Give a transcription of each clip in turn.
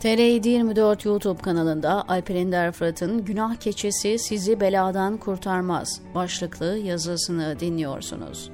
TR724 YouTube kanalında Alper Ender Fırat'ın Günah Keçesi Sizi Beladan Kurtarmaz başlıklı yazısını dinliyorsunuz.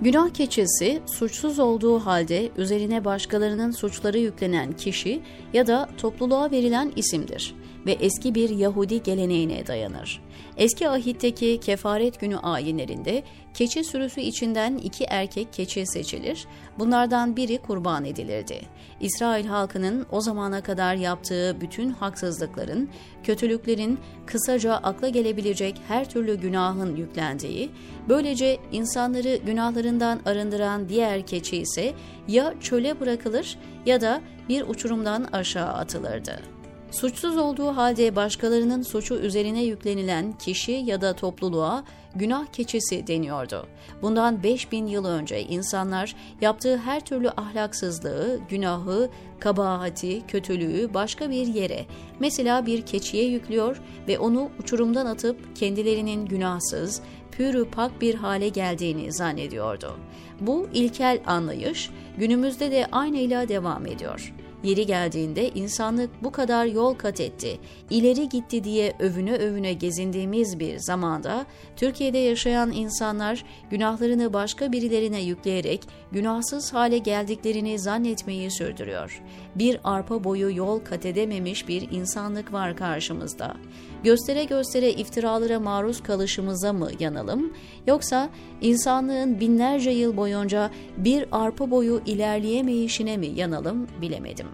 Günah keçesi, suçsuz olduğu halde üzerine başkalarının suçları yüklenen kişi ya da topluluğa verilen isimdir ve eski bir Yahudi geleneğine dayanır. Eski ahitteki kefaret günü ayinlerinde keçi sürüsü içinden iki erkek keçi seçilir, bunlardan biri kurban edilirdi. İsrail halkının o zamana kadar yaptığı bütün haksızlıkların, kötülüklerin, kısaca akla gelebilecek her türlü günahın yüklendiği, böylece insanları günahlarından arındıran diğer keçi ise ya çöle bırakılır ya da bir uçurumdan aşağı atılırdı. Suçsuz olduğu halde başkalarının suçu üzerine yüklenilen kişi ya da topluluğa günah keçisi deniyordu. Bundan 5000 yıl önce insanlar yaptığı her türlü ahlaksızlığı, günahı, kabahati, kötülüğü başka bir yere, mesela bir keçiye yüklüyor ve onu uçurumdan atıp kendilerinin günahsız, pürü pak bir hale geldiğini zannediyordu. Bu ilkel anlayış günümüzde de aynıyla devam ediyor. Yeri geldiğinde insanlık bu kadar yol kat etti, ileri gitti diye övüne övüne gezindiğimiz bir zamanda Türkiye'de yaşayan insanlar günahlarını başka birilerine yükleyerek günahsız hale geldiklerini zannetmeyi sürdürüyor. Bir arpa boyu yol kat edememiş bir insanlık var karşımızda. Göstere göstere iftiralara maruz kalışımıza mı yanalım yoksa insanlığın binlerce yıl boyunca bir arpa boyu ilerleyemeyişine mi yanalım bilemedim.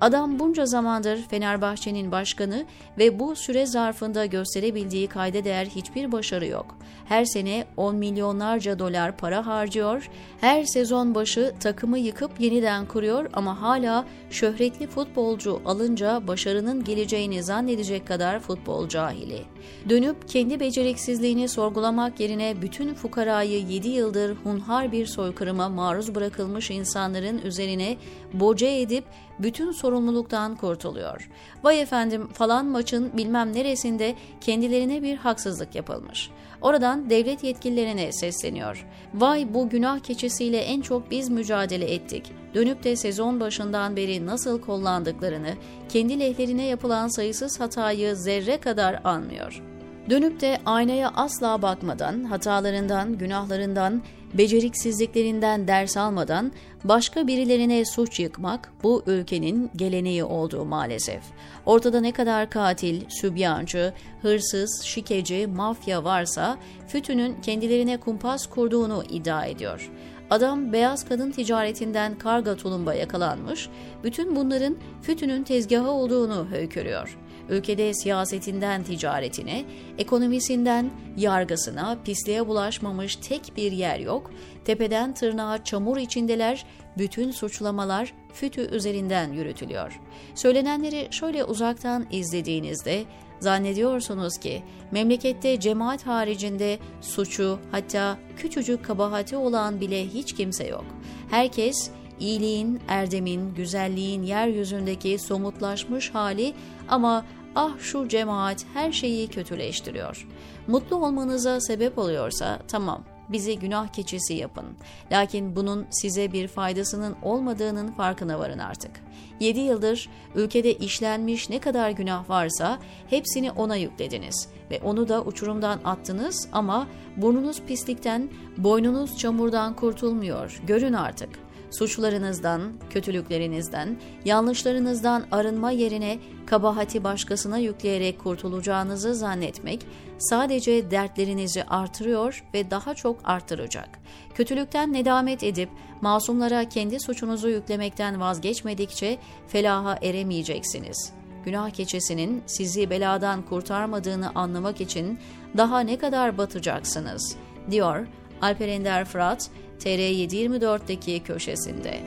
Adam bunca zamandır Fenerbahçe'nin başkanı ve bu süre zarfında gösterebildiği kayda değer hiçbir başarı yok. Her sene 10 milyonlarca dolar para harcıyor, her sezon başı takımı yıkıp yeniden kuruyor ama hala şöhretli futbolcu alınca başarının geleceğini zannedecek kadar futbol cahili. Dönüp kendi beceriksizliğini sorgulamak yerine bütün fukarayı 7 yıldır hunhar bir soykırıma maruz bırakılmış insanların üzerine boca edip bütün sorumluluktan kurtuluyor. Vay efendim falan maçın bilmem neresinde kendilerine bir haksızlık yapılmış. Oradan devlet yetkililerine sesleniyor. Vay bu günah keçisiyle en çok biz mücadele ettik. Dönüp de sezon başından beri nasıl kullandıklarını, kendi lehlerine yapılan sayısız hatayı zerre kadar anmıyor. Dönüp de aynaya asla bakmadan, hatalarından, günahlarından, beceriksizliklerinden ders almadan başka birilerine suç yıkmak bu ülkenin geleneği olduğu maalesef. Ortada ne kadar katil, sübyancı, hırsız, şikeci, mafya varsa FETÖ'nün kendilerine kumpas kurduğunu iddia ediyor. Adam beyaz kadın ticaretinden karga tulumba yakalanmış, bütün bunların FETÖ'nün tezgahı olduğunu höykürüyor. Ülkede siyasetinden ticaretine, ekonomisinden yargısına pisliğe bulaşmamış tek bir yer yok. Tepeden tırnağa çamur içindeler, bütün suçlamalar FETÖ üzerinden yürütülüyor. Söylenenleri şöyle uzaktan izlediğinizde Zannediyorsunuz ki memlekette cemaat haricinde suçu hatta küçücük kabahati olan bile hiç kimse yok. Herkes iyiliğin, erdemin, güzelliğin yeryüzündeki somutlaşmış hali ama ah şu cemaat her şeyi kötüleştiriyor. Mutlu olmanıza sebep oluyorsa tamam bizi günah keçisi yapın. Lakin bunun size bir faydasının olmadığının farkına varın artık. 7 yıldır ülkede işlenmiş ne kadar günah varsa hepsini ona yüklediniz ve onu da uçurumdan attınız ama burnunuz pislikten, boynunuz çamurdan kurtulmuyor. Görün artık suçlarınızdan, kötülüklerinizden, yanlışlarınızdan arınma yerine kabahati başkasına yükleyerek kurtulacağınızı zannetmek sadece dertlerinizi artırıyor ve daha çok artıracak. Kötülükten nedamet edip masumlara kendi suçunuzu yüklemekten vazgeçmedikçe felaha eremeyeceksiniz. Günah keçesinin sizi beladan kurtarmadığını anlamak için daha ne kadar batacaksınız, diyor Alper Ender Fırat, TR724'deki köşesinde.